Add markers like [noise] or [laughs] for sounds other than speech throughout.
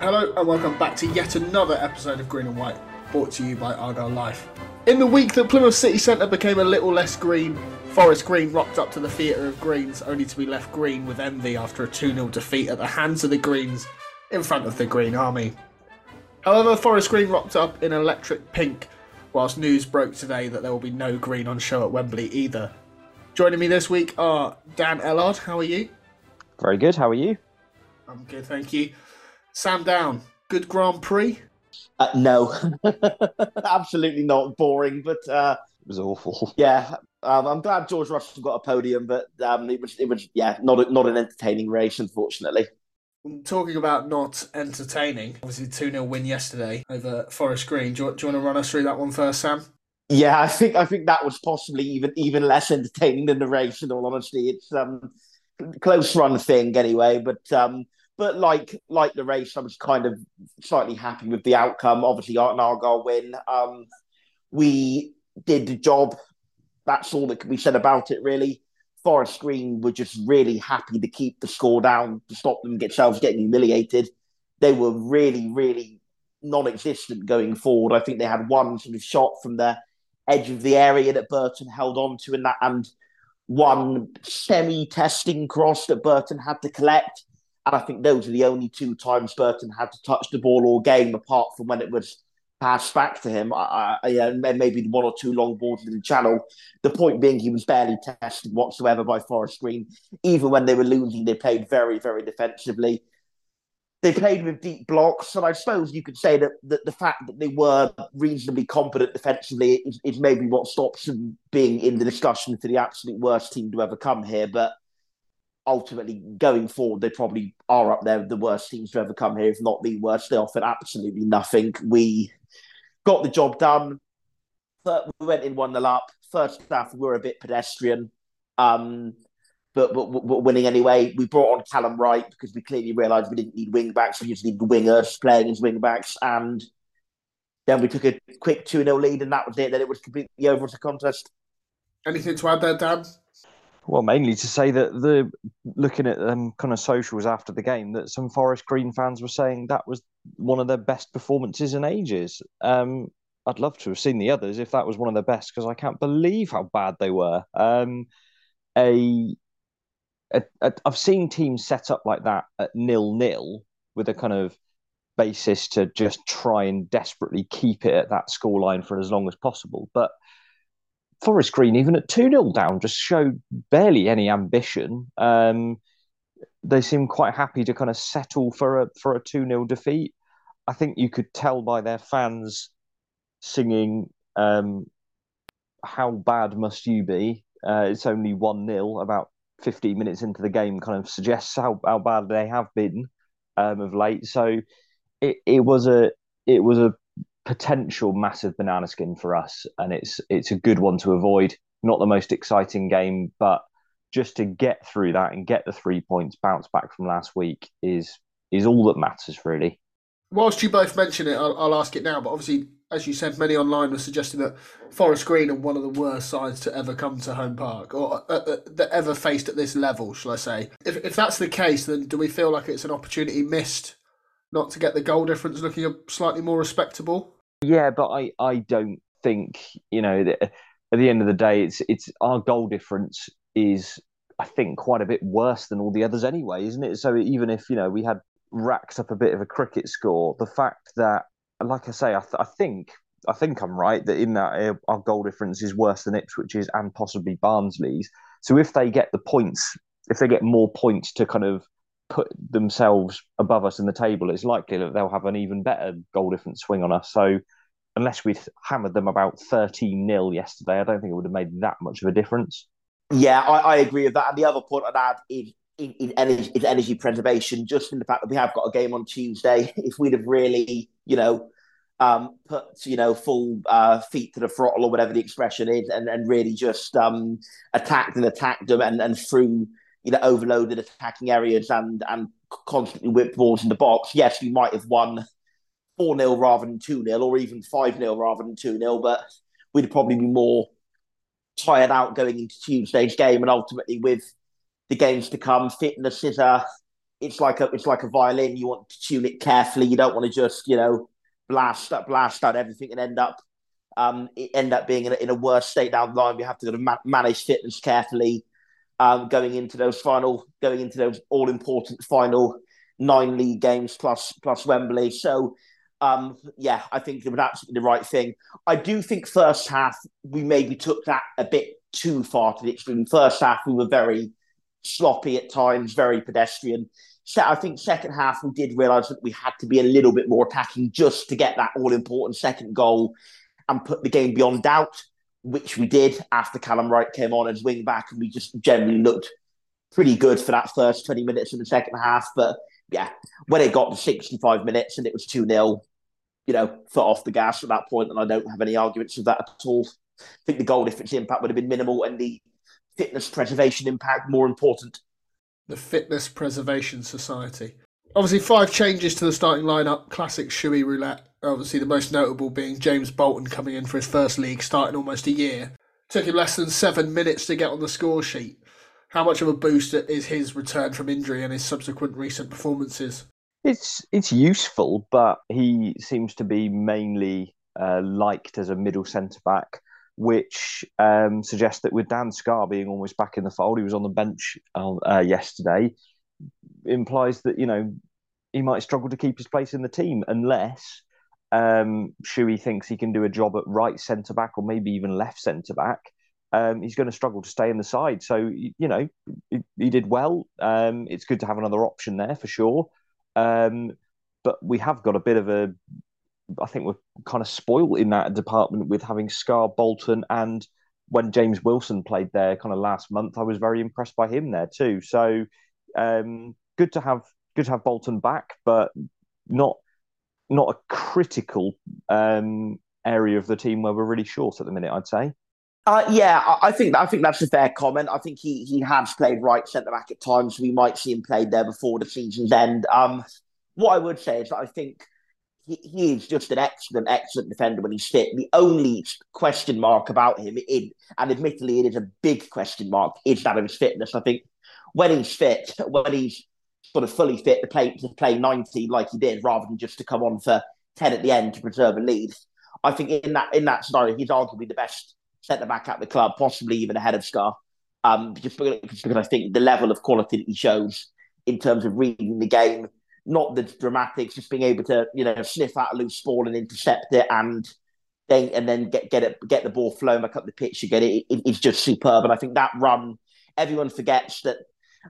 Hello and welcome back to yet another episode of Green and White, brought to you by Argyle Life. In the week that Plymouth City Centre became a little less green, Forest Green rocked up to the theatre of greens, only to be left green with envy after a 2 0 defeat at the hands of the Greens in front of the Green Army. However, Forest Green rocked up in electric pink, whilst news broke today that there will be no green on show at Wembley either. Joining me this week are Dan Ellard, how are you? Very good. How are you? I'm good, thank you. Sam Down, good Grand Prix? Uh, no, [laughs] absolutely not. Boring, but uh, It was awful. yeah, um, I'm glad George Russell got a podium, but um, it was it was yeah, not a, not an entertaining race, unfortunately. Talking about not entertaining, obviously 2 0 win yesterday over Forest Green. Do you, do you want to run us through that one first, Sam? Yeah, I think I think that was possibly even even less entertaining than the race. In all honesty, it's um close run thing anyway. But um, but like like the race, I was kind of slightly happy with the outcome. Obviously, an Argyle win. Um, we did the job. That's all that can be said about it, really. Forest Green were just really happy to keep the score down to stop them themselves getting humiliated. They were really, really non-existent going forward. I think they had one sort of shot from the edge of the area that Burton held on to, and that and one semi-testing cross that Burton had to collect. And I think those are the only two times Burton had to touch the ball all game, apart from when it was passed back to him. I, I, and maybe one or two long balls in the channel. The point being, he was barely tested whatsoever by Forest Green. Even when they were losing, they played very, very defensively. They played with deep blocks, and I suppose you could say that, that the fact that they were reasonably competent defensively is, is maybe what stops them being in the discussion for the absolute worst team to ever come here. But ultimately, going forward, they probably are up there the worst teams to ever come here, if not the worst. They offered absolutely nothing. We got the job done. But we went in one nil up. First half, we were a bit pedestrian, um, but, but, but winning anyway. We brought on Callum Wright because we clearly realised we didn't need wing backs. We just needed wingers playing as wing backs. And then we took a quick 2 0 lead, and that was it. Then it was completely over a contest. Anything to add there, Dan? Well, mainly to say that the looking at um, kind of socials after the game, that some Forest Green fans were saying that was one of their best performances in ages. Um, I'd love to have seen the others if that was one of the best because I can't believe how bad they were. Um, a, a, a I've seen teams set up like that at nil nil with a kind of basis to just try and desperately keep it at that scoreline for as long as possible, but. Forest Green, even at 2 0 down, just showed barely any ambition. Um, they seem quite happy to kind of settle for a for a 2 0 defeat. I think you could tell by their fans singing um, How Bad Must You Be? Uh, it's only 1 0, about 15 minutes into the game, kind of suggests how, how bad they have been um, of late. So it, it was a it was a potential massive banana skin for us, and it's it's a good one to avoid. Not the most exciting game, but just to get through that and get the three points bounce back from last week is is all that matters really. Whilst you both mention it, I'll, I'll ask it now. But obviously, as you said, many online were suggesting that Forest Green are one of the worst sides to ever come to Home Park, or uh, uh, that ever faced at this level, shall I say? If if that's the case, then do we feel like it's an opportunity missed not to get the goal difference looking slightly more respectable? Yeah, but I, I don't think you know that at the end of the day, it's it's our goal difference is I think quite a bit worse than all the others anyway, isn't it? So even if you know we had racked up a bit of a cricket score, the fact that, like I say, I, th- I think I think I'm right that in that uh, our goal difference is worse than Ipswich's and possibly Barnsley's. So if they get the points, if they get more points to kind of put themselves above us in the table, it's likely that they'll have an even better goal difference swing on us. So unless we'd hammered them about 13 0 yesterday, I don't think it would have made that much of a difference. Yeah, I, I agree with that. And the other point I'd add is energy, is energy preservation, just in the fact that we have got a game on Tuesday. [laughs] If we'd have really, you know, um, put you know full uh, feet to the throttle or whatever the expression is, and, and really just um, attacked and attacked them and, and through you know overloaded attacking areas and and constantly whipped balls in the box. Yes, we might have won four 0 rather than two 0 or even five 0 rather than two 0 but we'd probably be more tired out going into Tuesday's game, and ultimately with the games to come, fitness is a it's like a it's like a violin. You want to tune it carefully. You don't want to just you know blast up, blast out everything and end up um, end up being in a, in a worse state down the line. We have to sort ma- manage fitness carefully um, going into those final, going into those all important final nine league games plus plus Wembley. So um, yeah, I think it was absolutely the right thing. I do think first half we maybe took that a bit too far to the extreme. First half we were very sloppy at times, very pedestrian. So I think second half we did realise that we had to be a little bit more attacking just to get that all important second goal and put the game beyond doubt, which we did after Callum Wright came on as wing back, and we just generally looked pretty good for that first 20 minutes in the second half. But yeah, when it got to 65 minutes and it was 2 0, you know, foot off the gas at that point, and I don't have any arguments with that at all. I think the goal difference impact would have been minimal and the fitness preservation impact more important the Fitness Preservation Society. Obviously, five changes to the starting lineup. Classic Shuey roulette. Obviously, the most notable being James Bolton coming in for his first league, starting almost a year. Took him less than seven minutes to get on the score sheet. How much of a boost is his return from injury and his subsequent recent performances? It's it's useful, but he seems to be mainly uh, liked as a middle centre back which um, suggests that with Dan Scarr being almost back in the fold, he was on the bench uh, yesterday, implies that you know he might struggle to keep his place in the team unless um, Shuey thinks he can do a job at right centre back or maybe even left centre back. Um, he's going to struggle to stay in the side. So you know he, he did well. Um, it's good to have another option there for sure. Um, but we have got a bit of a I think we're kind of spoiled in that department with having Scarr Bolton, and when James Wilson played there kind of last month, I was very impressed by him there too. So um, good to have good to have Bolton back, but not not a critical um, area of the team where we're really short at the minute. I'd say. Uh, yeah, I think I think that's a fair comment. I think he he has played right centre back at times. We might see him played there before the season's end. Um, what I would say is that I think he, he is just an excellent, excellent defender when he's fit. The only question mark about him, in, and admittedly it is a big question mark, is that of his fitness. I think when he's fit, when he's sort of fully fit to play to play 90 like he did, rather than just to come on for 10 at the end to preserve a lead. I think in that in that scenario, he's arguably the best centre back at the club, possibly even ahead of Scarr. Um, just because, just because I think the level of quality that he shows in terms of reading the game, not the dramatics, just being able to you know sniff out a loose ball and intercept it and then and then get get it get the ball flowing back up the pitch again. It, it, it's just superb, and I think that run everyone forgets that.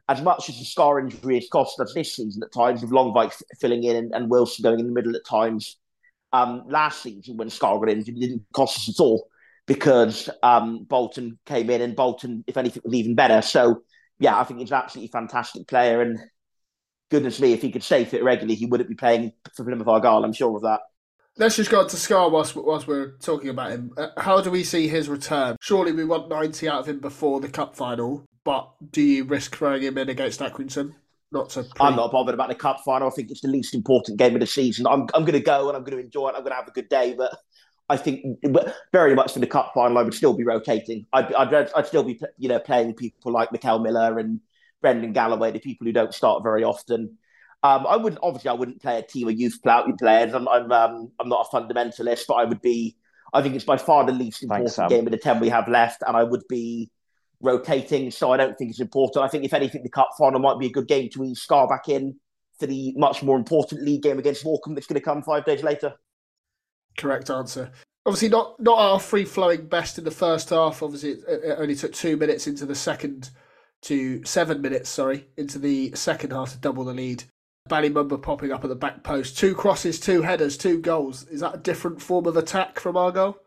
As much as the Scarr injury has cost us this season at times, with Lonwijk filling in and, and Wilson going in the middle at times, um, last season when Scarr got injured, it didn't cost us at all because um, Bolton came in and Bolton, if anything, was even better. So, yeah, I think he's an absolutely fantastic player. And goodness me, if he could stay fit regularly, he wouldn't be playing for Plymouth Argyle. I'm sure of that. Let's just go on to Scarr whilst, whilst we're talking about him. Uh, how do we see his return? Surely we want 90 out of him before the cup final, but do you risk throwing him in against Accrington? not so. Pre- I'm not bothered about the cup final. I think it's the least important game of the season. I'm I'm going to go and I'm going to enjoy it. I'm going to have a good day, but. I think very much for the cup final, I would still be rotating. I'd, I'd, I'd still be, you know, playing people like Mickel Miller and Brendan Galloway, the people who don't start very often. Um, I wouldn't obviously I wouldn't play a team of youth players. I'm I'm, um, I'm not a fundamentalist, but I would be. I think it's by far the least important Thanks, game of the ten we have left, and I would be rotating. So I don't think it's important. I think if anything, the cup final might be a good game to ease Scarr back in for the much more important league game against Morecambe that's going to come five days later. Correct answer. Obviously, not not our free flowing best in the first half. Obviously, it, it, only took two minutes into the second to seven minutes, sorry, into the second half to double the lead. Mumba popping up at the back post. Two crosses, two headers, two goals. Is that a different form of attack from Argyle?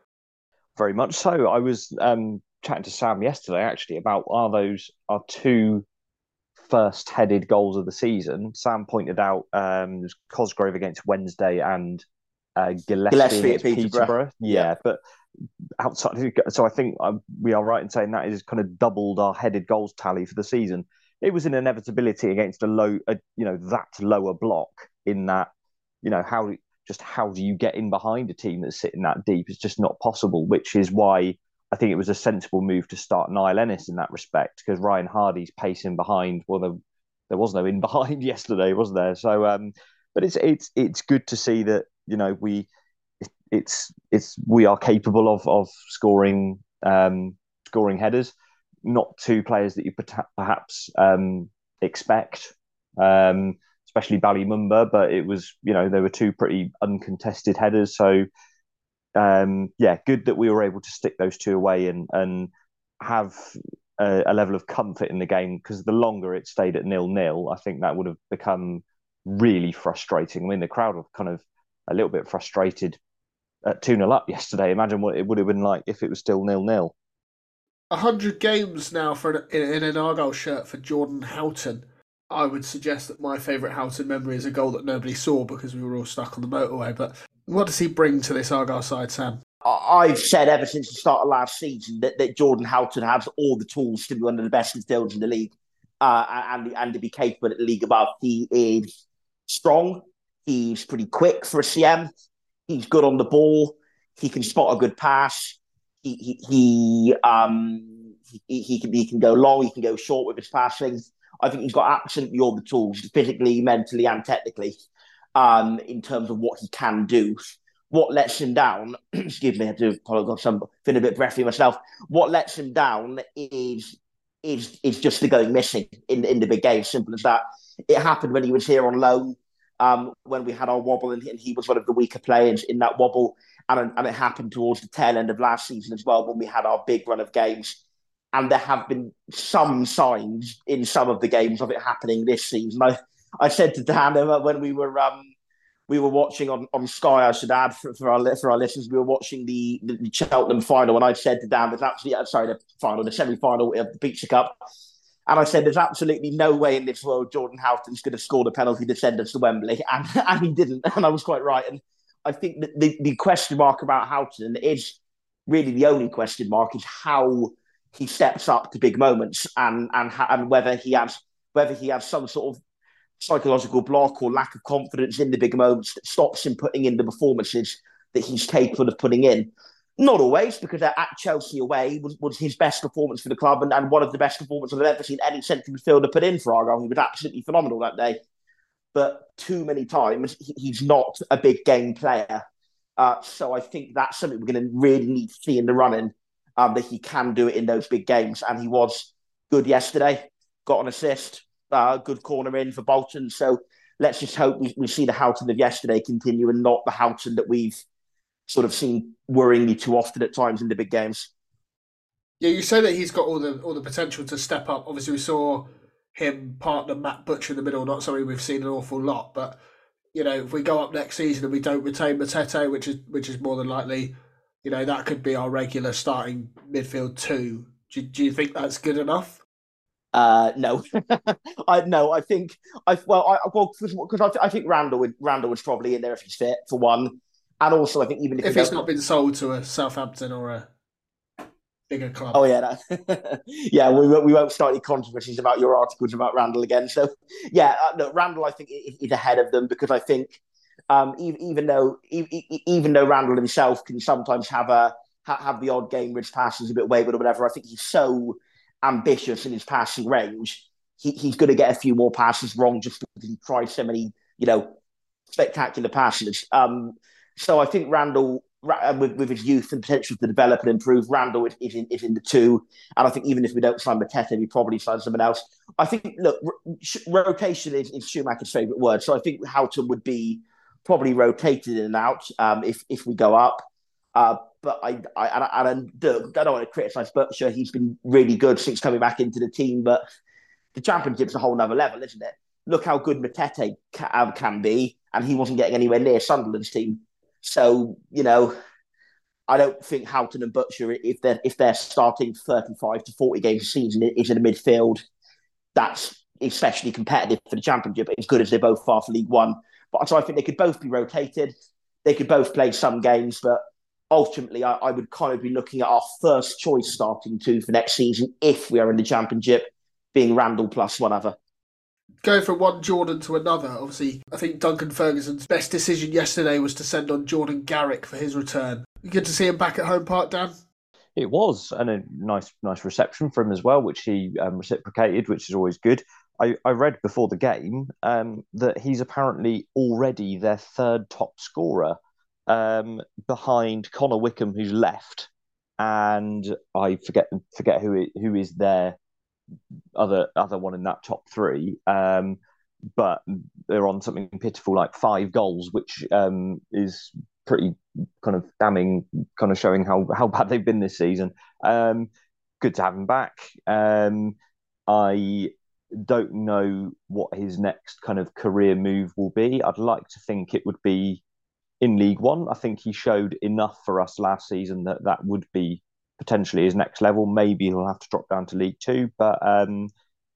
Very much so. I was um, chatting to Sam yesterday actually about are those our two first headed goals of the season. Sam pointed out um, Cosgrove against Wednesday and uh, Gillespie, Gillespie at Peterborough. Peterborough. Yeah, yeah, but outside, so I think um, we are right in saying that is kind of doubled our headed goals tally for the season. It was an inevitability against a low, a, you know, that lower block. In that, you know, how just how do you get in behind a team that's sitting that deep? It's just not possible. Which is why I think it was a sensible move to start Niall Ennis in that respect because Ryan Hardie's pacing behind. Well, there, there was no in [laughs] behind yesterday, was there? So, um, but it's it's it's good to see that you know we it's it's we are capable of of scoring um, scoring headers. Not two players that you perhaps um, expect, um, especially Mumba, but it was you know there were two pretty uncontested headers. So um, yeah, good that we were able to stick those two away and and have a, a level of comfort in the game because the longer it stayed at nil nil, I think that would have become really frustrating. I mean, the crowd were kind of a little bit frustrated at 2 0 up yesterday. Imagine what it would have been like if it was still nil nil. 100 games now for an, in, in an Argyle shirt for Jordan Houghton. I would suggest that my favourite Houghton memory is a goal that nobody saw because we were all stuck on the motorway. But what does he bring to this Argyle side, Sam? I've said ever since the start of last season that, that Jordan Houghton has all the tools to be one of the best midfielders in the league uh, and, and to be capable at the league above. He is strong. He's pretty quick for a CM. He's good on the ball. He can spot a good pass. He he, he um he, he can he can go long. He can go short with his passing. I think he's got absolutely all the tools, physically, mentally, and technically, um, in terms of what he can do. What lets him down? [clears throat] excuse me, I do apologize. I'm feeling a bit breathy myself. What lets him down is is is just the going missing in in the big game. Simple as that. It happened when he was here on loan um, when we had our wobble, and, and, he was one of the weaker players in that wobble. And, and it happened towards the tail end of last season as well when we had our big run of games. And there have been some signs in some of the games of it happening this season. I, I said to Dan when we were um, we were watching on, on Sky, I should add for, for our for our listeners, we were watching the, the Cheltenham final, and I said to Dan, "There's actually sorry the final, the semi final of the Pizza Cup." And I said, there's absolutely no way in this world Jordan Houghton's going to score the penalty to send us to Wembley. [laughs] And, and he didn't. [laughs] And I was quite right. And I think that the, the question mark about Houghton is really the only question mark is how he steps up to big moments and, and, and whether he has whether he has some sort of psychological block or lack of confidence in the big moments that stops him putting in the performances that he's capable of putting in. Not always, because at Chelsea away was, was his best performance for the club and, and one of the best performances I've ever seen any central midfielder put in for Argyle. He was absolutely phenomenal that day. But too many times, he, he's not a big game player. Uh, so I think that's something we're going to really need to see in the running um, that he can do it in those big games. And he was good yesterday, got an assist, uh, good corner in for Bolton. So let's just hope we, we see the Houghton of yesterday continue and not the Houghton that we've sort of seen worryingly too often at times in the big games. Yeah, you say that he's got all the all the potential to step up. Obviously, we saw him partner Matt Butcher in the middle. Not something we've seen an awful lot, but you know, if we go up next season and we don't retain Matete, which is which is more than likely, you know, that could be our regular starting midfield two. Do, do you think that's good enough? Uh, no, [laughs] I no. I think I well, I well because I, I think Randell would Randell was probably in there if he's fit for one. And also, I think even if, if it's not been sold to a Southampton or a bigger club. Oh yeah, that, [laughs] yeah. We, we won't start any controversies about your articles about Randell again. So yeah, uh, no, Randell I think is ahead of them because I think um, even, even though even though Randell himself can sometimes have a have the odd game which passes a bit wayward or whatever, I think he's so ambitious in his passing range. He, he's going to get a few more passes wrong just because he tries so many, you know, spectacular passes. Um, so I think Randell uh, with, with his youth and potential to develop and improve, Randell is, is, in, is in the two. And I think even if we don't sign Matete, we probably sign someone else. I think, look, rotation is, is Schumacher's favourite word. So I think Houghton would be probably rotated in and out um, if, if we go up. Uh, but I, I, and I, don't want to criticise Butcher. He's been really good since coming back into the team. But the championship's a whole nother level, isn't it? Look how good Matete can, um, can be. And he wasn't getting anywhere near Sunderland's team. So you know, I don't think Houghton and Butcher, if they're if they're starting thirty five to forty games a season, is in the midfield. That's especially competitive for the championship. As good as they both are for League One, but so I think they could both be rotated. They could both play some games, but ultimately, I, I would kind of be looking at our first choice starting two for next season if we are in the championship, being Randell plus one other Going from one Jordan to another. Obviously, I think Duncan Ferguson's best decision yesterday was to send on Jordan Garrick for his return. Good to see him back at home park, Dan. It was, and a nice, nice reception for him as well, which he um, reciprocated, which is always good. I, I read before the game um, that he's apparently already their third top scorer, um, behind Connor Wickham, who's left, and I forget forget who who is their other other one in that top three. Um, but they're on something pitiful like five goals, which um, is pretty kind of damning, kind of showing how how bad they've been this season. Um, good to have him back. Um, I don't know what his next kind of career move will be. I'd like to think it would be in League One. I think he showed enough for us last season that that would be potentially his next level. Maybe he'll have to drop down to League Two, but um,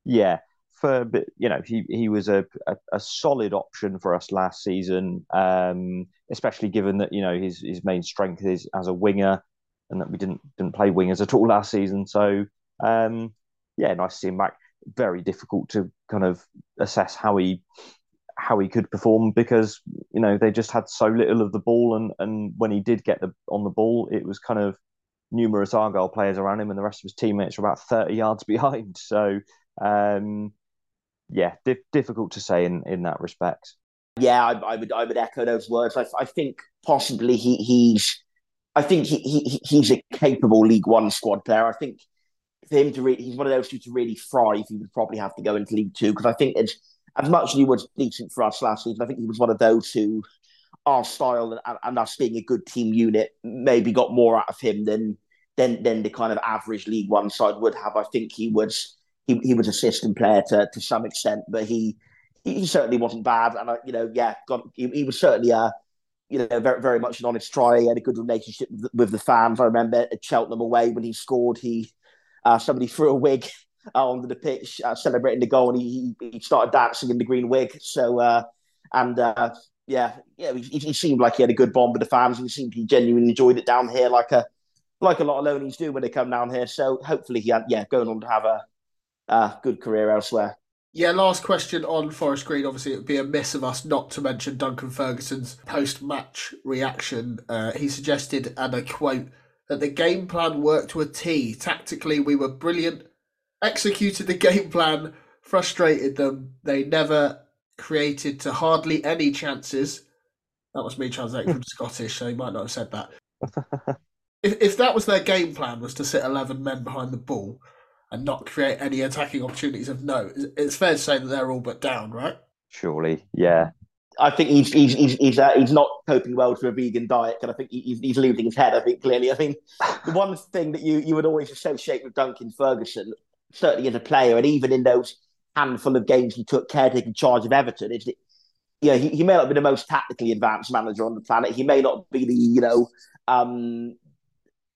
yeah, for you know he he was a, a, a solid option for us last season, um, especially given that you know his his main strength is as a winger, and that we didn't didn't play wingers at all last season. So um, yeah, nice to see him back. Very difficult to kind of assess how he how he could perform because you know they just had so little of the ball and and when he did get the on the ball it was kind of numerous Argyle players around him, and the rest of his teammates were about 30 [laughs] yards behind. So, um, yeah, dif- difficult to say in, in that respect. Yeah, I, I, would I would echo those words. I, I think possibly he, he's I think he, he he's a capable League One squad player. I think for him to re- he's one of those two to really thrive, he would probably have to go into League Two because I think as as much as he was decent for us last season, I think he was one of those who our style and, and, us being a good team unit maybe got more out of him than than than the kind of average League One side would have. I think he was he, he was a system player to to some extent, but he he certainly wasn't bad. And I, you know, yeah, he, he was certainly a you know very very much an honest try. He had a good relationship with, with the fans. I remember at Cheltenham away when he scored, he uh, somebody [laughs] threw a wig uh, onto the pitch uh, celebrating the goal, and he, he started dancing in the green wig. So uh, and uh, yeah, yeah, he, he, seemed like he had a good bond with the fans, and he seemed he genuinely enjoyed it down here, like a like a lot of loanies do when they come down here. So hopefully he had, yeah, going on to have a, a good career elsewhere. Yeah, last question on Forest Green. Obviously, it would be a miss of us not to mention Duncan Ferguson's post match reaction. Uh, he suggested, and I quote, that the game plan worked to a T. Tactically, we were brilliant, executed the game plan, frustrated them. They never created to hardly any chances. That was me translating from [laughs] Scottish, so he might not have said that. [laughs] if, if that was their game plan, was to sit 11 men behind the ball and not create any attacking opportunities of note, it's fair to say that they're all but down, right? Surely, yeah. I think he's he's he's he's, uh, he's not coping well to a vegan diet, and I think he's, he's losing his head. I think clearly. I mean, the one thing that you you would always associate with Duncan Ferguson, certainly as a player, and even in those handful of games he took caretaking charge of Everton, is that yeah, he, he may not be the most tactically advanced manager on the planet. He may not be the you know um,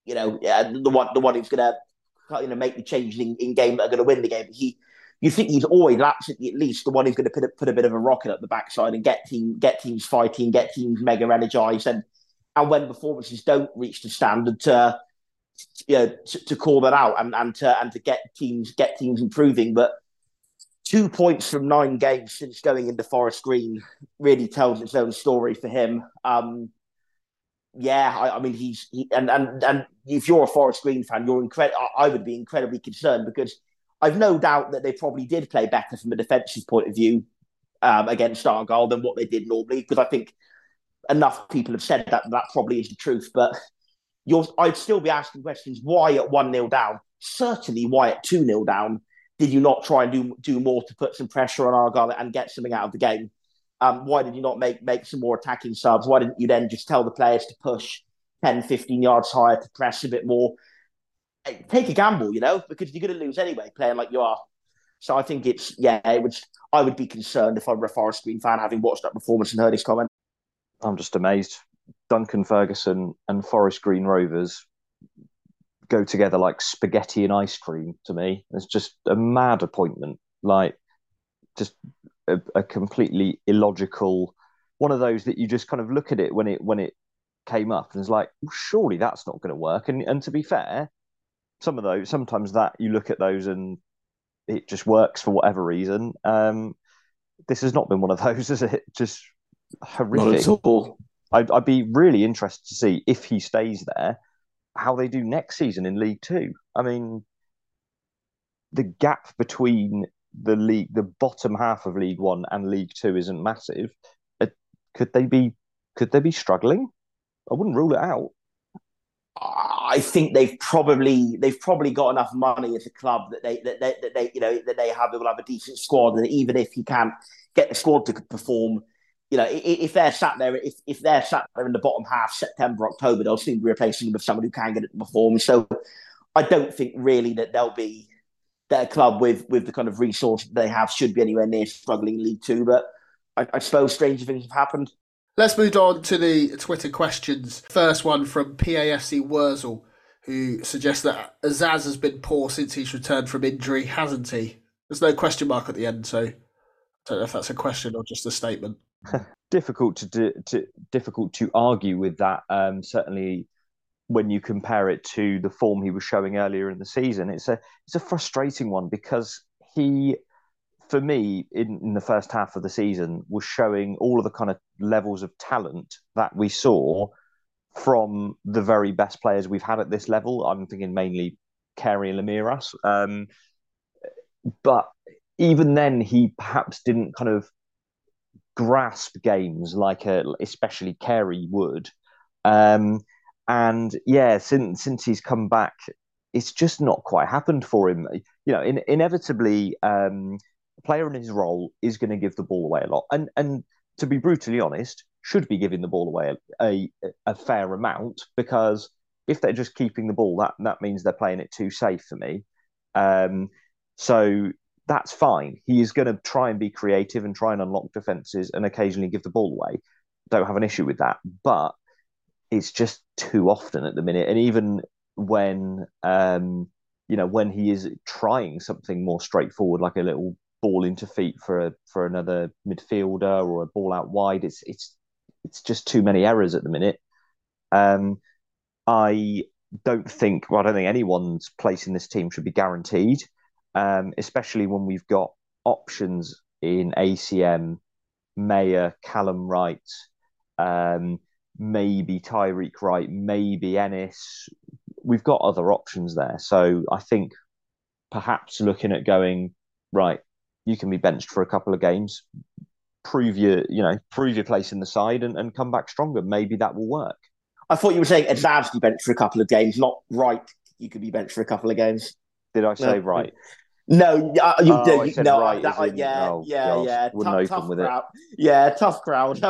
you know, the one the one who's going to you know make the changes in, in game that are going to win the game. He, you think he's always absolutely at least the one who's going to put a, put a bit of a rocket at the backside and get team get teams fighting, get teams mega energized, and and when performances don't reach the standard, to know, to, to call that out and, and to and to get teams get teams improving. But two points from nine games since going into Forest Green really tells its own story for him. Um, yeah, I, I, mean he's he, and and and if you're a Forest Green fan, you're incredible. I would be incredibly concerned because I've no doubt that they probably did play better from a defensive point of view um, against Argyle than what they did normally. Because I think enough people have said that that probably is the truth. But you're, I'd still be asking questions: Why at one 0 down? Certainly, why at two 0 down? Did you not try and do do more to put some pressure on Argyle and get something out of the game? Um, why did you not make make some more attacking subs? Why didn't you then just tell the players to push 10, 15 yards higher to press a bit more? take a gamble, you know, because you're going to lose anyway, playing like you are. So I think it's yeah, it would. I would be concerned if I were a Forest Green fan, having watched that performance and heard his comment. I'm just amazed. Duncan Ferguson and Forest Green Rovers go together like spaghetti and ice cream to me. It's just a mad appointment, like just a, a completely illogical one of those that you just kind of look at it when it when it came up and it's like, well, surely that's not going to work. And and to be fair, some of those sometimes that you look at those and it just works for whatever reason. Um, this has not been one of those, [laughs] is it? Just horrific. Not at all. I'd, I'd be really interested to see if he stays there, how they do next season in League Two. I mean, the gap between the league, the bottom half of League One and League Two isn't massive. Uh, could they be? Could they be struggling? I wouldn't rule it out. I think they've probably they've probably got enough money as a club that they that they, that they you know that they have they will have a decent squad and even if he can't get the squad to perform, you know if they're sat there if, if they're sat there in the bottom half September October they'll soon be replacing them with someone who can get it to perform. So I don't think really that they'll be their club with with the kind of resource they have should be anywhere near struggling League Two. But I, I suppose stranger things have happened. Let's move on to the Twitter questions. First one from PAFC Wurzel, who suggests that Azaz has been poor since he's returned from injury, hasn't he? There's no question mark at the end, so I don't know if that's a question or just a statement. Difficult to, do, to difficult to argue with that. Um, certainly, when you compare it to the form he was showing earlier in the season, it's a it's a frustrating one because he for me, in, in, the first half of the season, was showing all of the kind of levels of talent that we saw from the very best players we've had at this level. I'm thinking mainly Carey and Lameiras. Um, but even then, he perhaps didn't kind of grasp games like a, especially Carey would. Um, and yeah, since since he's come back, it's just not quite happened for him. You know, in, inevitably, um, player in his role is going to give the ball away a lot, and and to be brutally honest, should be giving the ball away a, a, a fair amount because if they're just keeping the ball, that that means they're playing it too safe for me. Um, so that's fine. He is going to try and be creative and try and unlock defenses and occasionally give the ball away. Don't have an issue with that, but it's just too often at the minute. And even when um, you know when he is trying something more straightforward, like a little ball into feet for a, for another midfielder or a ball out wide. It's it's it's just too many errors at the minute. Um, I don't think well, I don't think anyone's place in this team should be guaranteed, um, especially when we've got options in ACM, Mayor, Callum Wright, um, maybe Tyreik Wright, maybe Ennis. We've got other options there, so I think perhaps looking at going right you can be benched for a couple of games, prove your you know prove your place in the side, and, and come back stronger. Maybe that will work. I thought you were saying to be benched for a couple of games, not right. You could be benched for a couple of games. Did I say no. right? No, uh, you oh. You, no, right that, in, yeah, oh, yeah, God, yeah. Tough, with crowd. it. Yeah, tough crowd.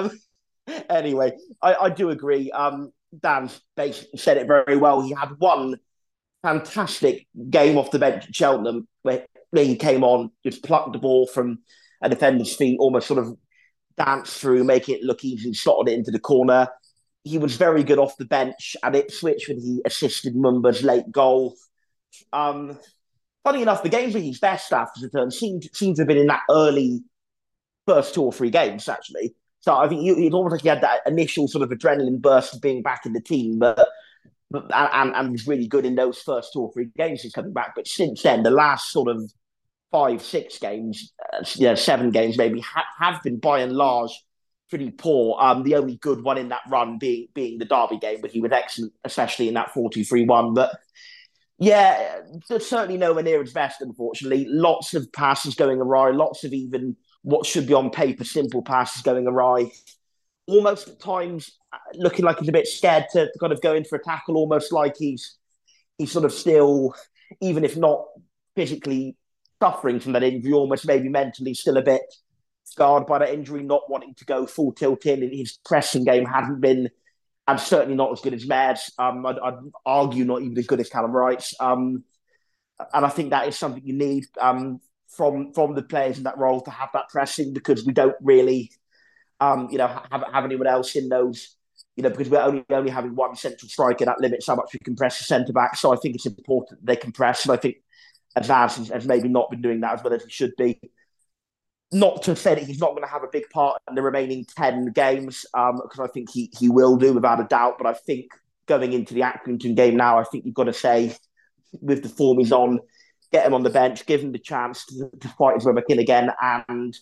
[laughs] anyway, I, I do agree. Um, Dan basically said it very well. He had one fantastic game off the bench at Cheltenham where he came on, just plucked the ball from a defender's feet, almost sort of danced through, make it look easy, slotted it into the corner. He was very good off the bench at Ipswich when he assisted Mumba's late goal. Um, funny enough, the games where he's best after return seemed seemed to have been in that early first two or three games, actually. So I think it's almost like he had that initial sort of adrenaline burst of being back in the team, but and, and was really good in those first two or three games he's coming back. But since then, the last sort of five, six games, uh, seven games maybe ha- have been by and large pretty poor. Um, the only good one in that run being being the Derby game, but he was excellent, especially in that 4-2-3-1. But yeah, certainly nowhere near his best, unfortunately. Lots of passes going awry, lots of even what should be on paper simple passes going awry. Almost at times uh, looking like he's a bit scared to, to kind of go in for a tackle, almost like he's he's sort of still, even if not physically suffering from that injury, almost maybe mentally still a bit scarred by that injury, not wanting to go full tilt in. His pressing game hadn't been, and certainly not as good as Mads. Um, I'd, I'd, argue not even as good as Callum Wright's. Um, and I think that is something you need um, from from the players in that role to have that pressing because we don't really, um, you know, have, have anyone else in those. You know, because we're only only having one central striker that limits how much we can press the centre back. So I think it's important they can press, and I think Advance has, has maybe not been doing that as well as he should be not to say that he's not going to have a big part in the remaining 10 games, because um, I think he, he will do without a doubt. But I think going into the Accrington game now, I think you've got to say, with the form he's on, get him on the bench, give him the chance to, to fight his way back in again. And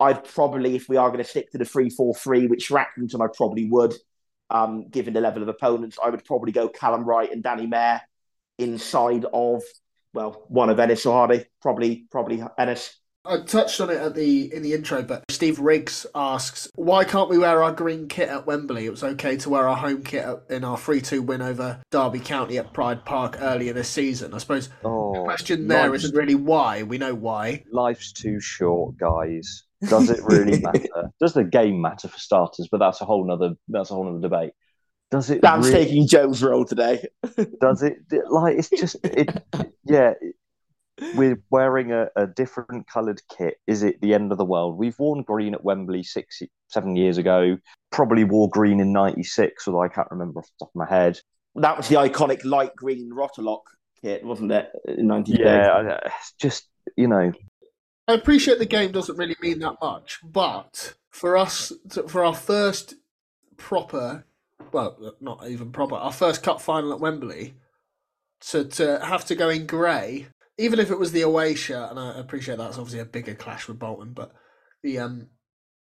I'd probably, if we are going to stick to the 3 4 3, which for Accrington I probably would, um, given the level of opponents, I would probably go Callum Wright and Danny Mayor inside of, well, one of Ennis or Hardie, probably, probably Ennis. I touched on it at the in the intro, but Steve Riggs asks, "Why can't we wear our green kit at Wembley? It was okay to wear our home kit in our three-two win over Derby County at Pride Park earlier this season." I suppose oh, the question there not really why. We know why. Life's too short, guys. Does it really [laughs] matter? Does the game matter for starters? But that's a whole nother that's a whole nother debate. Does it? Dan's really... taking Joe's role today. does it? Like it's just it. [laughs] Yeah, we're wearing a, a different coloured kit. Is it the end of the world? We've worn green at Wembley six, seven years ago. Probably wore green in '96, although I can't remember off the top of my head. That was the iconic light green Rotolok kit, wasn't it? In '96. Yeah, just you know. I appreciate the game doesn't really mean that much, but for us, for our first proper, well, not even proper, our first cup final at Wembley, to to have to go in grey even if it was the away shirt, and I appreciate that's obviously a bigger clash with Bolton, but the um,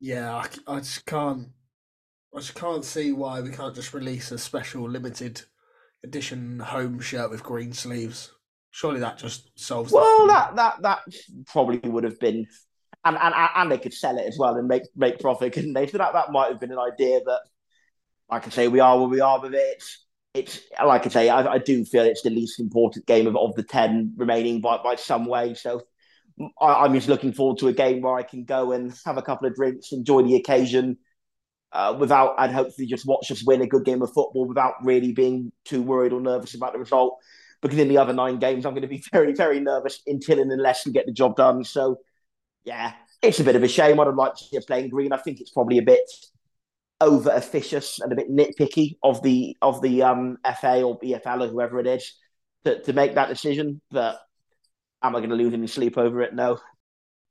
yeah, I, I just can't, I just can't see why we can't just release a special limited edition home shirt with green sleeves. Surely that just solves. Well, that that that probably would have been, and and and they could sell it as well and make make profit, couldn't they? So that that might have been an idea, but like I say, we are where we are with it it's like I say, I, I, do feel it's the least important game of, of the ten remaining by, by some way. So I, am just looking forward to a game where I can go and have a couple of drinks, enjoy the occasion, uh, without and hopefully just watch us win a good game of football without really being too worried or nervous about the result. Because in the other nine games, I'm going to be [laughs] very, very nervous until and unless we get the job done. So yeah, it's a bit of a shame. I'd like to see us playing green. I think it's probably a bit over officious and a bit nitpicky of the of the um, FA or EFL or whoever it is to, to make that decision. But am I going to lose any sleep over it? No.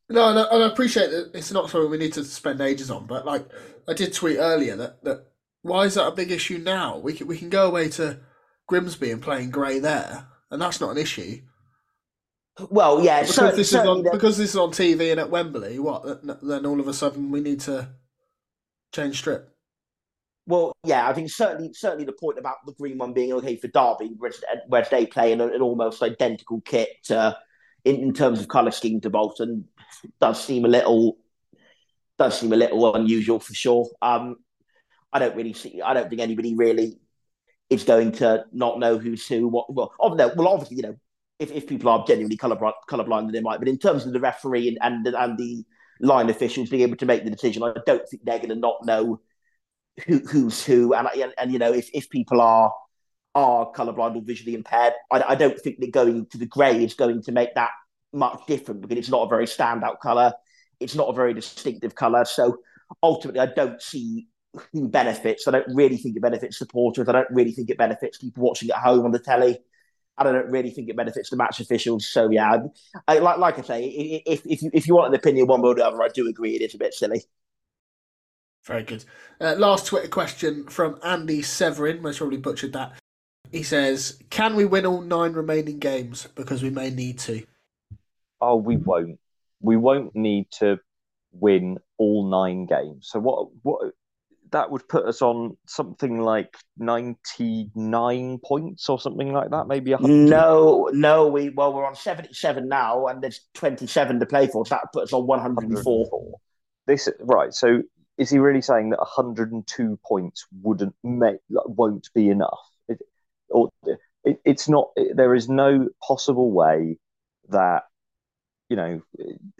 No, and I, and I appreciate that it's not something we need to spend ages on. But like I did tweet earlier that that why is that a big issue now? We can we can go away to Grimsby and playing grey there, and that's not an issue. Well, yeah, because so, this is on, because this is on TV and at Wembley. What then? All of a sudden, we need to change strip. Well, yeah, I think certainly certainly the point about the green one being okay for Derby, whereas they play in an, almost identical kit uh, in, in terms of colour scheme to Bolton does seem a little does seem a little unusual for sure. Um, I don't really see. I don't think anybody really is going to not know who's who. What? Well, well, obviously, you know, if, if people are genuinely colour colourblind, then they might. But in terms of the referee and and, and the line officials being able to make the decision, I don't think they're going to not know who, who's who, and, and and you know if if people are are colorblind or visually impaired, I, I don't think that going to the grey is going to make that much different because it's not a very standout color. It's not a very distinctive color. So ultimately, I don't see who benefits. I don't really think it benefits supporters. I don't really think it benefits people watching at home on the telly. I don't really think it benefits the match officials. So yeah, I, like like I say, if if you if you want an opinion one way or the other, I do agree it is a bit silly. Very good. Uh, last Twitter question from Andy Severin. Most probably butchered that. He says, "Can we win all nine remaining games? Because we may need to." Oh, we won't. We won't need to win all nine games. So what? What? That would put us on something like ninety-nine points or something like that, maybe a hundred. No, no, we well we're on seventy-seven now, and there's twenty-seven to play for. So that puts us on one hundred and four. This right. So is he really saying that 102 points wouldn't make won't be enough? It, or it, it's not. It, there is no possible way that you know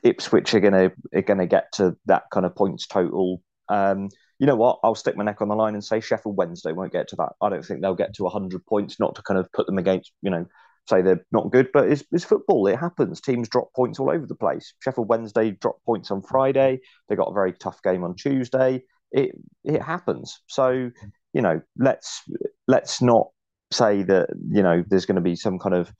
Ipswich are gonna are gonna get to that kind of points total. Um, you know what? I'll stick my neck on the line and say Sheffield Wednesday won't get to that. I don't think they'll get to 100 points. Not to kind of put them against you know say they're not good, but it's, it's football. It happens. Teams drop points all over the place. Sheffield Wednesday dropped points on Friday. They got a very tough game on Tuesday. It it happens. So you know, let's let's not say that you know there's going to be some kind of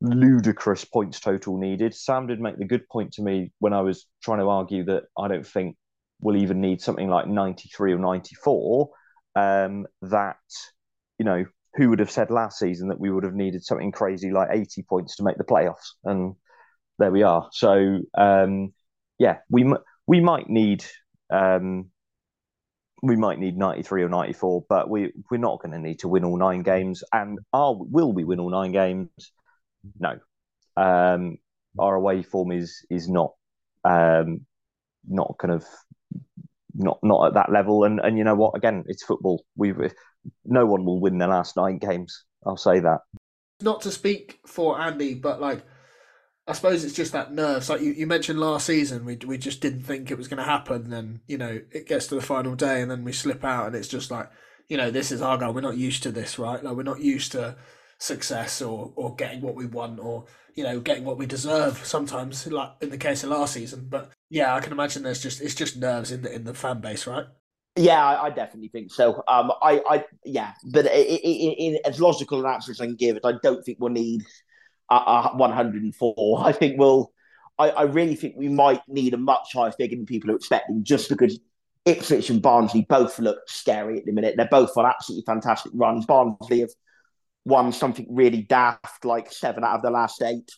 ludicrous points total needed. Sam did make the good point to me when I was trying to argue that I don't think we'll even need something like 93 or 94. Um, that you know who would have said last season that we would have needed something crazy like 80 points to make the playoffs? And there we are. So, um, yeah, we we might need um, we might need 93 or 94, but we we're not going to need to win all nine games. And are will we win all nine games? No. Um, our away form is is not um, not kind of not not at that level. And and you know what? Again, it's football. We've no one will win their last nine games. I'll say that. Not to speak for Andy, but like I suppose it's just that nerves. Like you, you mentioned last season, we we just didn't think it was going to happen. Then you know it gets to the final day, and then we slip out, and it's just like you know this is our goal. We're not used to this, right? Like we're not used to success or or getting what we want or you know getting what we deserve. Sometimes, like in the case of last season. But yeah, I can imagine there's just it's just nerves in the in the fan base, right? Yeah, I, I, definitely think so. Um, I, I, yeah, but in, as logical an answer as I can give it, I don't think we'll need a, a 104. I think we'll. I, I really think we might need a much higher figure than people are expecting, just because Ipswich and Barnsley both look scary at the minute. They're both on absolutely fantastic runs. Barnsley have won something really daft, like seven out of the last eight.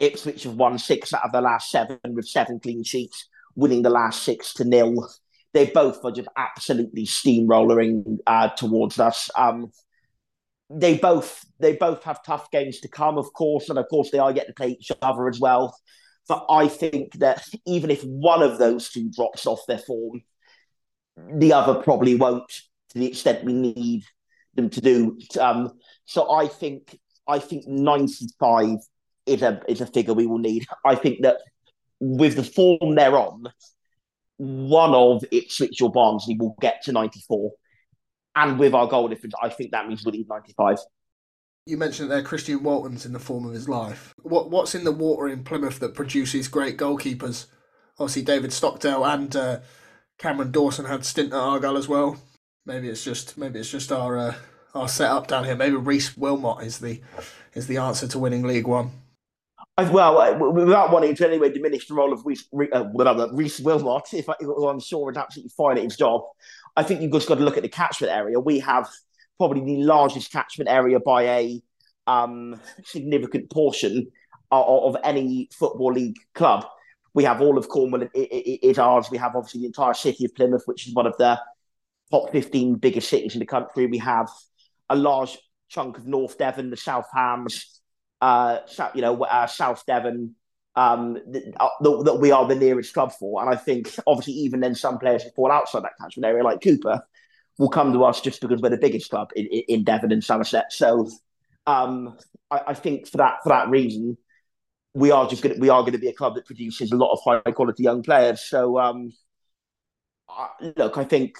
Ipswich have won six out of the last seven with seven clean sheets, winning the last six to nil they both are just absolutely steamrolling uh, towards us. Um, they both they both have tough games to come, of course, and of course they are yet to play each other as well. But I think that even if one of those two drops off their form, the other probably won't to the extent we need them to do. Um, so I think I think ninety five is a is a figure we will need. I think that with the form they're on, one of Ipswich or Barnsley will get to 94. And with our goal difference, I think that means we'll need 95. You mentioned there Christian Walton's in the form of his life. What What's in the water in Plymouth that produces great goalkeepers? Obviously, David Stockdale and uh, Cameron Dawson had stint at Argyle as well. Maybe it's just maybe it's just our uh, our setup down here. Maybe Rhys Wilmot is the is the answer to winning League One. As well, without wanting to anyway diminish the role of Rhys, uh, Wilmot, [laughs] if I, am sure is absolutely fine at his job, I think you've just got to look at the catchment area. We have probably the largest catchment area by a um, significant portion of, of, any football league club. We have all of Cornwall it, ours. We have obviously the entire city of Plymouth, which is one of the top 15 biggest cities in the country. We have a large chunk of North Devon, the South Hams, uh, you know, uh, South Devon, um, that, that we are the nearest club for. And I think, obviously, even then, some players who fall outside that catchment area, like Cooper, will come to us just because we're the biggest club in, in Devon and Somerset. So um, I, I, think for that for that reason, we are just gonna, we are going to be a club that produces a lot of high quality young players. So um, look, I think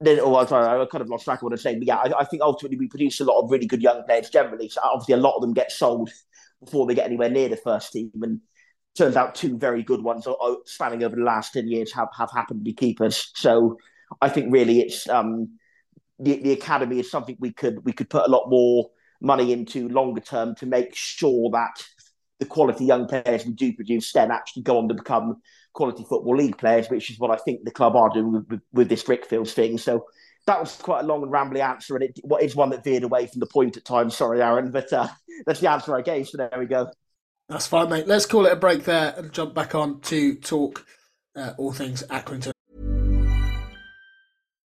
then, oh, sorry, I kind of lost track of what I'm saying. But yeah, I, I, think ultimately we produce a lot of really good young players generally. So obviously, a lot of them get sold before they get anywhere near the first team. And turns out two very good ones spanning over the last 10 years have, have happened to be keepers. So I think really it's um, the, the academy is something we could we could put a lot more money into longer term to make sure that the quality young players we do produce then actually go on to become quality football league players, which is what I think the club are doing with, with, this Brickfields thing. So that was quite a long and rambly answer, and it what is one that veered away from the point at times. Sorry, Aaron, but uh, [laughs] that's the answer I gave. So there we go. That's fine, mate. Let's call it a break there and jump back on to talk uh, all things Accrington.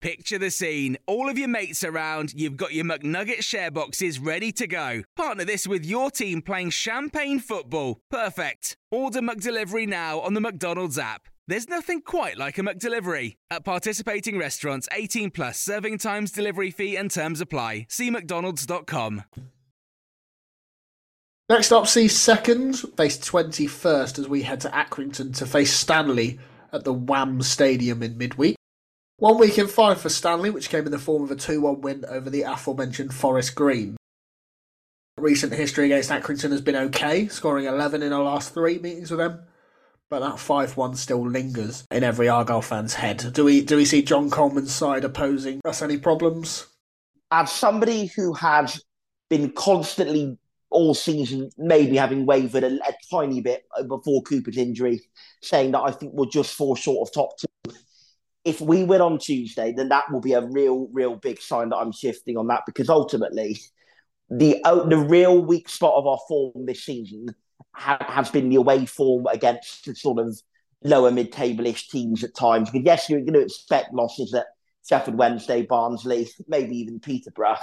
Picture the scene. All of your mates around, you've got your McNugget share boxes ready to go. Partner this with your team playing champagne football. Perfect. Order McDelivery now on the McDonald's app. There's nothing quite like a McDelivery. At participating restaurants, 18 plus serving times, delivery fee, and terms apply. See McDonald's.com. Next up, see second, face 21st as we head to Accrington to face Stanley at the Wham Stadium in midweek. One week in five for Stanley, which came in the form of a 2 1 win over the aforementioned Forest Green. Recent history against Accrington has been okay, scoring 11 in our last three meetings with them, but that 5 1 still lingers in every Argyle fan's head. Do we, do we see John Coleman's side opposing us any problems? As somebody who has been constantly all season, maybe having wavered a, a tiny bit before Cooper's injury, saying that I think we'll just fall short of top two if we win on Tuesday, then that will be a real, real big sign that I'm shifting on that because ultimately, the uh, the real weak spot of our form this season ha- has been the away form against the sort of lower mid table ish teams at times. Because yes, you're going to expect losses at Sheffield Wednesday, Barnsley, maybe even Peterborough,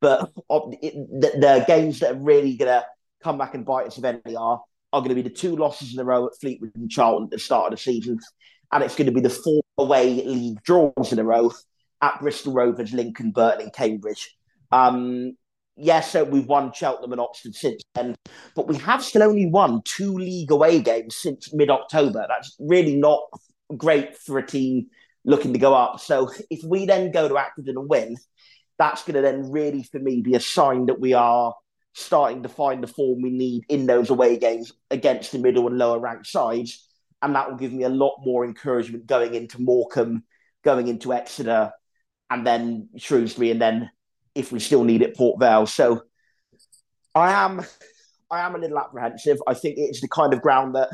but it, the, the, games that are really going to come back and bite us eventually are are going to be the two losses in a row at Fleetwood and Charlton at the start of the season and it's going to be the four away league draws in a row at Bristol Rovers, Lincoln, Burton, Cambridge. Um, yes, so we've won Cheltenham and Oxford since then, but we have still only won two league away games since mid October. That's really not great for a team looking to go up. So if we then go to Accrington and win, that's going to then really, for me, be a sign that we are starting to find the form we need in those away games against the middle and lower ranked sides and that will give me a lot more encouragement going into Morecambe, going into Exeter, and then Shrewsbury, and then if we still need it, Port Vale. So I am, I am a little apprehensive. I think it's the kind of ground that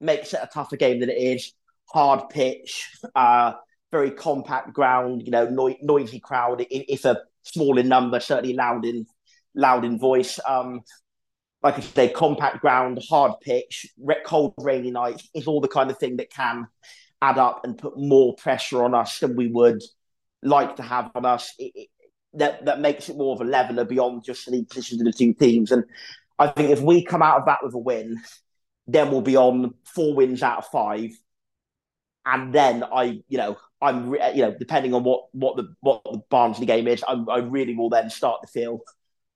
makes it a tougher game than it is. Hard pitch, uh, very compact ground. You know, no- noisy crowd. If a small in number, certainly loud in loud in voice. Um, like I say, compact ground, hard pitch, cold, rainy night is all the kind of thing that can add up and put more pressure on us than we would like to have on us. It, it, that that makes it more of a leveler beyond just the positions of the two teams. And I think if we come out of that with a win, then we'll be on four wins out of five. And then I, you know, I'm, you know, depending on what what the what the Barnsley game is, I, I really will then start to feel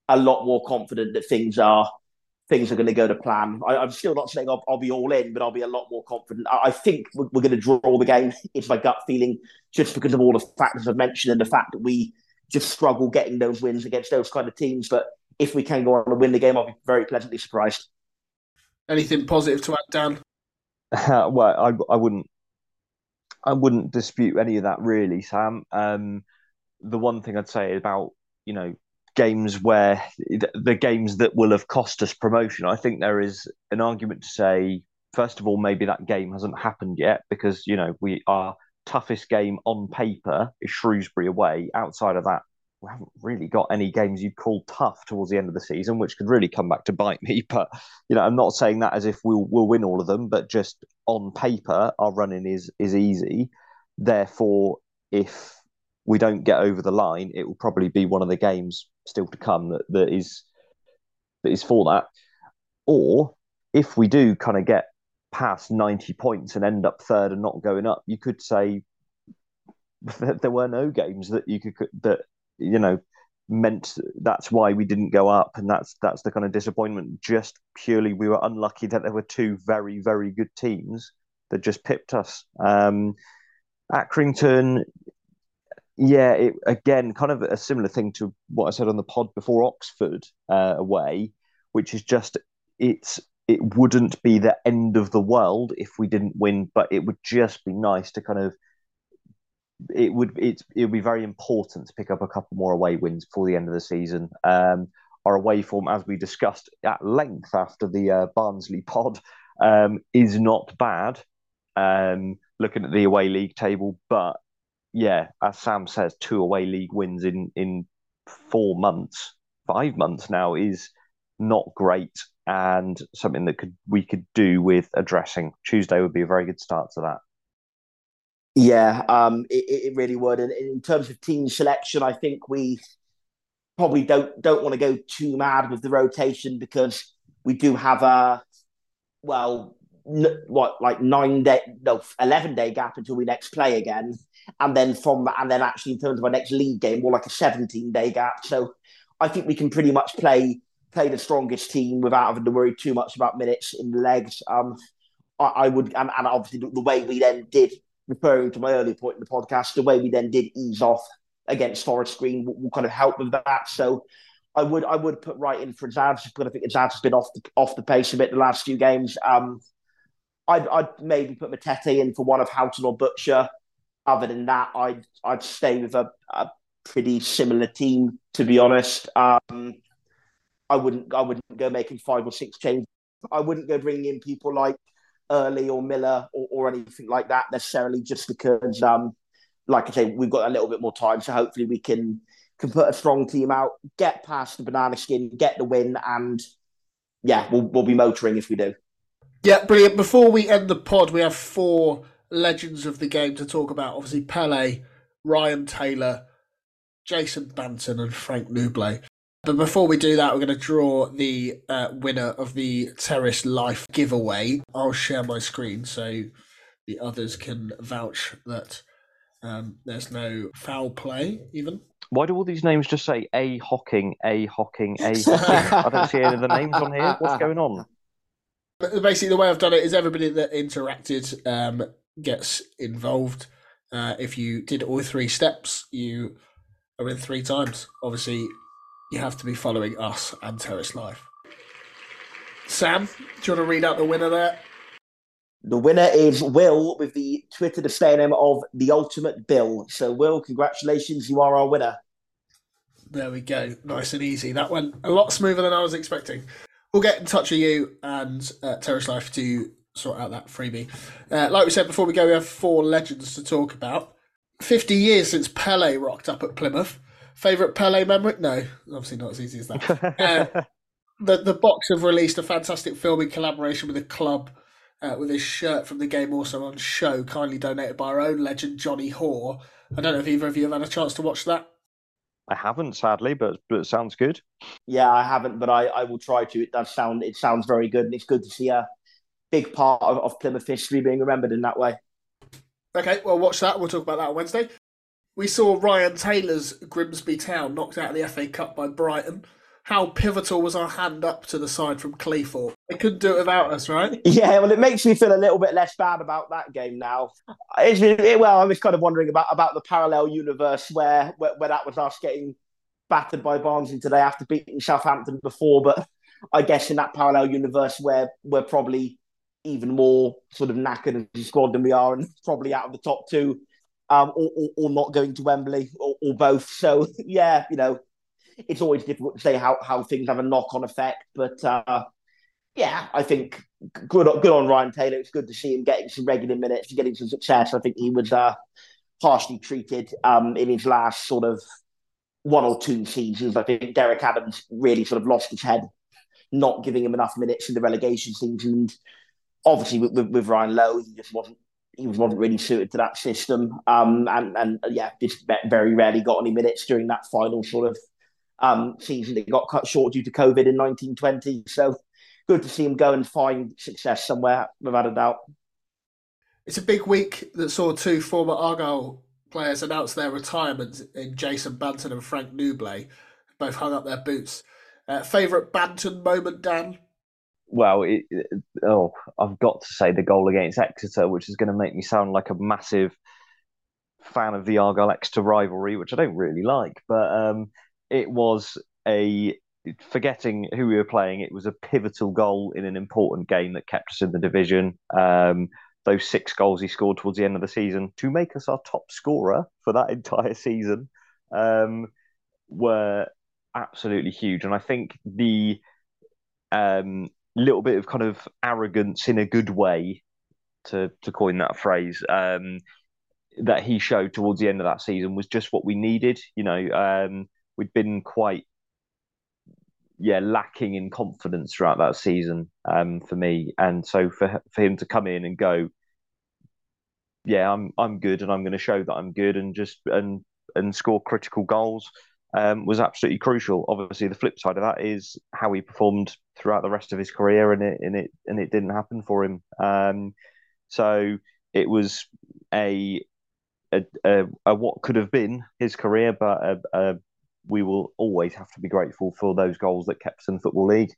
a lot more confident that things are things are going to go to plan. I, am still not saying I'll, I'll, be all in, but I'll be a lot more confident. I, I think we're, we're, going to draw the game. It's my gut feeling, just because of all the factors I've mentioned and the fact that we just struggle getting those wins against those kind of teams. But if we can go on and win the game, I'll be very pleasantly surprised. Anything positive to add, Dan? [laughs] well, I, I wouldn't, I wouldn't dispute any of that really, Sam. Um, the one thing I'd say about you know games where the games that will have cost us promotion. I think there is an argument to say, first of all, maybe that game hasn't happened yet because you know we our toughest game on paper is Shrewsbury away. Outside of that, we haven't really got any games you'd call tough towards the end of the season, which could really come back to bite me. [laughs] But you know, I'm not saying that as if we'll we'll win all of them, but just on paper, our running is is easy. Therefore, if we don't get over the line, it will probably be one of the games still to come that, that is that is for that. Or if we do kind of get past 90 points and end up third and not going up, you could say [laughs] there were no games that you could that you know meant that's why we didn't go up and that's that's the kind of disappointment just purely we were unlucky that there were two very very good teams that just pipped us um Accrington, yeah, it, again, kind of a similar thing to what I said on the pod before Oxford uh, away, which is just it's it wouldn't be the end of the world if we didn't win, but it would just be nice to kind of it would it it would be very important to pick up a couple more away wins before the end of the season. Um, our away form, as we discussed at length after the uh, Barnsley [laughs] pod, um, is not bad. Um, looking at the away league table, but yeah, as Sam says, two away league wins in in four months, five months now is not great, and something that could we could do with addressing. Tuesday would be a very good start to that. Yeah, um, it, it really would. And in terms of team selection, I think we probably don't don't want to go too mad with the rotation because we do have a well, what like nine day, no, eleven day gap until we next play again, and then from and then actually in terms of our next league game, more like a seventeen day gap. So I think we can pretty much play play the strongest team without having to worry too much about minutes in the legs. Um, I, I would, and, and obviously the, the way we then did referring to my earlier point in the podcast, the way we then did ease off against Forest Green will, will kind of help with that. So I would I would put Wright in for Zaz, but I think Zaz has been off the off the pace a bit the last few games. Um, I'd, I'd maybe put Matete in for one of Houghton or Butcher. Other than that, I'd I'd stay with a, a pretty similar team to be honest. Um, I wouldn't I wouldn't go making five or six changes. I wouldn't go bringing in people like Earley or Miller or, or anything like that necessarily, just because, um, like I say, we've got a little bit more time, so hopefully we can can put a strong team out, get past the banana skin, get the win, and yeah, we'll we'll be motoring if we do. Yeah, brilliant. Before we end the pod, we have four legends of the game to talk about. Obviously, Pele, Ryan Taylor, Jason Banton, and Frank Nouble. But before we do that, we're going to draw the uh, winner of the Terrace Life giveaway. I'll share my screen so the others can vouch that um, there's no foul play, even. Why do all these names just say A Hocking, A Hocking, A Hocking? I don't see any of the names on here. What's going on? But basically, the way I've done it is everybody that interacted um, gets involved. Uh, if you did all three steps, you are in three times. Obviously, you have to be following us and Terrace Life. Sam, do you want to read out the winner there? The winner is Will with the Twitter display name of the Ultimate Bill. So, Will, congratulations, you are our winner. There we go, nice and easy. That went a lot smoother than I was expecting. We'll get in touch with you and uh, Terrace Life to sort out that freebie. Uh, like we said before we go, we have four legends to talk about. 50 years since Pele rocked up at Plymouth. Favorite Pele memory? No, obviously not as easy as that. [laughs] uh, the the box have released a fantastic film in collaboration with the club, uh, with his shirt from the game also on show, kindly donated by our own legend Johnny Hore. I don't know if either of you have had a chance to watch that. I haven't, sadly, but but it sounds good. Yeah, I haven't, but I, I will try to. It does sound it sounds very good, and it's good to see a big part of, of Plymouth history being remembered in that way. Okay, well, watch that. We'll talk about that on Wednesday. We saw Ryan Taylor's Grimsby Town knocked out of the FA Cup by Brighton. How pivotal was our hand up to the side from Cleethorpes? They couldn't do it without us, right? Yeah, well, it makes me feel a little bit less bad about that game now. It, well, I was kind of wondering about, about the parallel universe where, where, where that was us getting battered by Barnsley today after beating Southampton before. But I guess in that parallel universe where we're probably even more sort of knackered as a squad than we are, and probably out of the top two, um, or, or, or, not going to Wembley, or, or, both. So [laughs] yeah, you know, it's always difficult to say how, how things have a knock on effect. But uh, yeah, I think good good on Ryan Taylor. It's good to see him getting some regular minutes and getting some success. I think he was uh, harshly treated um, in his last sort of one or two seasons. I think Derek Adams really sort of lost his head, not giving him enough minutes in the relegation season. And obviously, with, with, with Ryan Lowe, he just wasn't he wasn't really suited to that system. Um, and and yeah, just very rarely got any minutes during that final sort of um, season. It got cut short due to COVID in 1920. So good to see him go and find success somewhere, without a doubt. It's a big week that saw two former Argyle players announce their retirement in Jason Banton and Frank Nouble. Both hung up their boots. Uh, Favourite Banton moment, Dan? well, it, oh, I've got to say the goal against Exeter, which is going to make me sound like a massive fan of the Argyle Exeter rivalry, which I don't really like, but um, it was a forgetting who we were playing. It was a pivotal goal in an important game that kept us in the division. Um, those six goals he scored towards the end of the season to make us our top scorer for that [laughs] entire season um, were absolutely huge. And I think the um, little bit of kind of arrogance in a good way, to to coin that phrase, um, that he showed towards the end of that season was just what we needed. You know, um, we'd been quite yeah lacking in confidence throughout that season um, for me, and so for for him to come in and go, yeah, I'm I'm good, and I'm going to show that I'm good, and just and and score critical goals um, was absolutely crucial. Obviously, the flip side of that is how he performed throughout the rest of his career, and it and it and it didn't happen for him. Um, so it was a a, a, a what could have been his career, but a, a, we will always have to be grateful for those goals that kept us in the football league.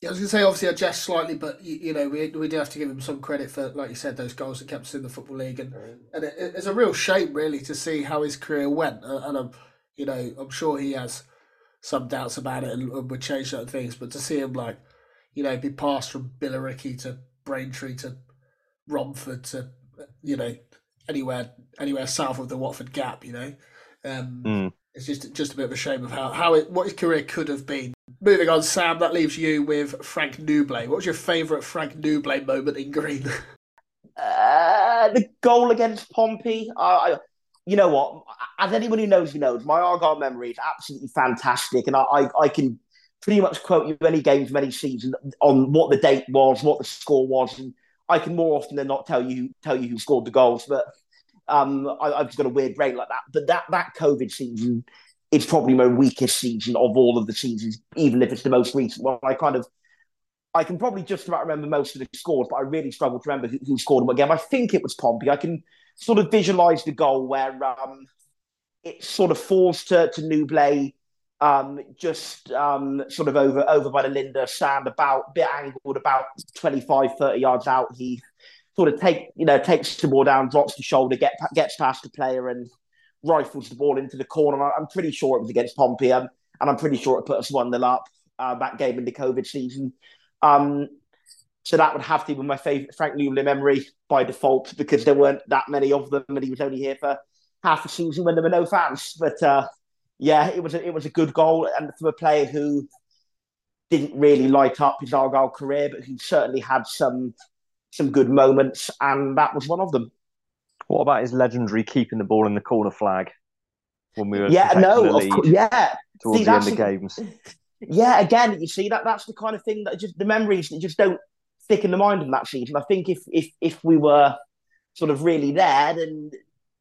Yeah, I was going to say, obviously, I jest slightly, but you, you, know, we, we do have to give him some credit for, like you said, those goals that kept us in the football league, and and it, it's a real shame, really, to see how his career went. And I'm, you know, I'm sure he has some doubts about it and, and would change certain things, but to see him like, you know, be passed from Billericay to Braintree to Romford to, you know, anywhere anywhere south of the Watford Gap, you know, um, mm. It's just just a bit of a shame of how how it what his career could have been. Moving on, Sam, that leaves you with Frank Nouble. What was your favourite Frank Nouble moment in green? [laughs] Uh, the goal against Pompey. I, you know what? As anyone who knows me knows, my Argyle memory is absolutely fantastic, and I, I, I can pretty much quote you any game from any season on what the date was, what the score was, and I can more often than not tell you tell you who scored the goals. But um, I, have just got a weird brain like that. But that that COVID season is probably my weakest season of all of the seasons, even if it's the most recent one. I kind of I can probably just about remember most of the scores, but I really struggle to remember who, who scored them again. I think it was Pompey. I can sort of visualize the goal where um, it sort of falls to, to Nouble, um, just um, sort of over over by the Linda stand, about bit angled, about 25, 30 yards out. He sort of take you know takes the ball down, drops the shoulder, get gets past the player, and rifles the ball into the corner. I'm pretty sure it was against Pompey, um, and I'm pretty sure it put us one 0 up uh, that game in the COVID season. Um, so that would have to be my favourite Frank Nouble memory by default because there weren't that many of them, and he was only here for half a season when there were no fans. But uh, yeah, it was a, it was a good goal, and from a player who didn't really light up his Argyle career, but who certainly had some some good moments, and that was one of them. What about his legendary keeping the ball in the corner flag when we were yeah no of yeah towards see, the end of games? [laughs] Yeah, again, you see that that's the kind of thing that just the memories that just don't stick in the mind of that season. I think if if if we were sort of really there, then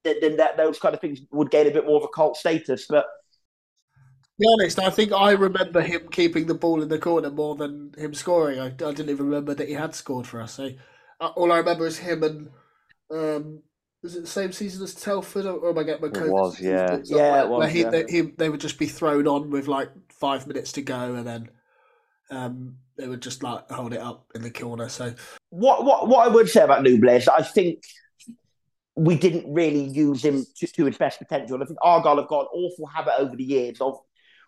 then that those kind of things would gain a bit more of a cult status. But to be honest, I think I remember him keeping the ball in the corner more than him scoring. I, I didn't even remember that he had scored for us. So all I remember is him and um, was it the same season as Telford, or, or am I getting my It was, yeah, yeah, it was, he, yeah. They, he, they would just be thrown on with like five minutes to go, and then um, they would just like hold it up in the corner. So what what what I would say about Nouble is I think we didn't really use him to, to his best potential. I think Argyle have got an awful habit over the years of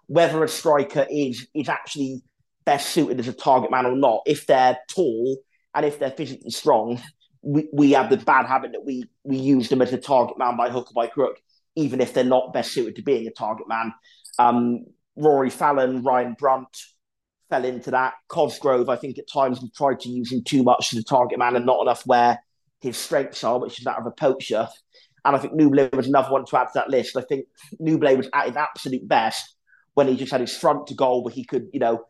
whether a striker is is actually best suited as a target man or not. If they're tall and if they're physically strong, we, we have the bad habit that we we use them as a target man by hook or by crook, even if they're not best suited to being a target man. Um, Rory Fallon, Ryan Brunt, fell into that. Cosgrove, I think at times we tried to use him too much as a target man and not enough where his strengths are, which is that of a poacher. And I think Nouble was another one to add to that list. I think Nouble was at his absolute best when he just had his front to goal where he could, you know,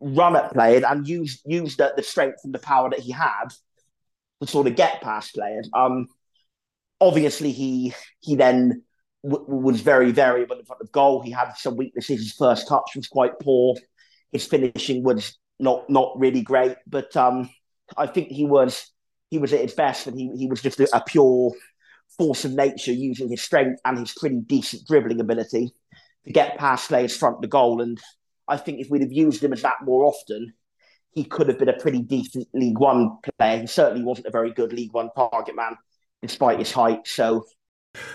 run at players and use use the, the strength and the power that he had to sort of get past players. Um, obviously, he he then w- was very variable in front of goal. He had some weaknesses. His first touch was quite poor his finishing was not not really great, but um, I think he was he was at his best, and he he was just a, a pure force of nature, using his strength and his pretty decent dribbling ability to get past players front the goal. And I think if we'd have used him as that more often, he could have been a pretty decent League One player. He certainly wasn't a very good League One target man, despite his height. So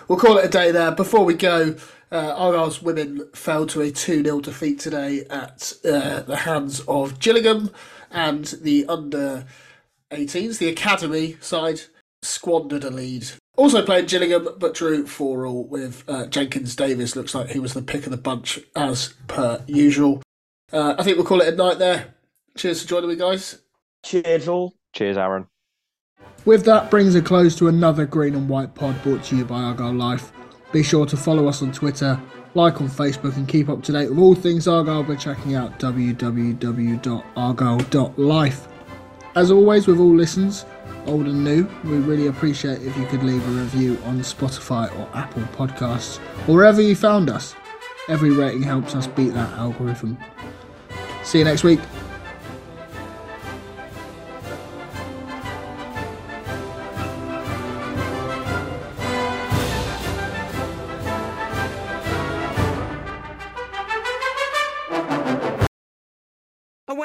We'll call it a day there. Before we go, uh, Argyle's women fell to a 2 0 defeat today at uh, the hands of Gillingham, and the under 18s, the academy side, squandered a lead. Also played Gillingham, but drew 4 all with uh, Jenkins-Davies. Looks like he was the pick of the bunch as per usual. Uh, I think we'll call it a night there. Cheers for joining me, guys. Cheers, all. Cheers, Aaron. With that brings a close to another Green and White pod brought to you by Argyle Life. Be sure to follow us on Twitter, like on Facebook, and keep up to date with all things Argyle by checking out www.argyle.life. As always, with all listens, old and new, we really appreciate if you could leave a review on Spotify or Apple Podcasts, or wherever you found us. Every rating helps us beat that algorithm. See you next week.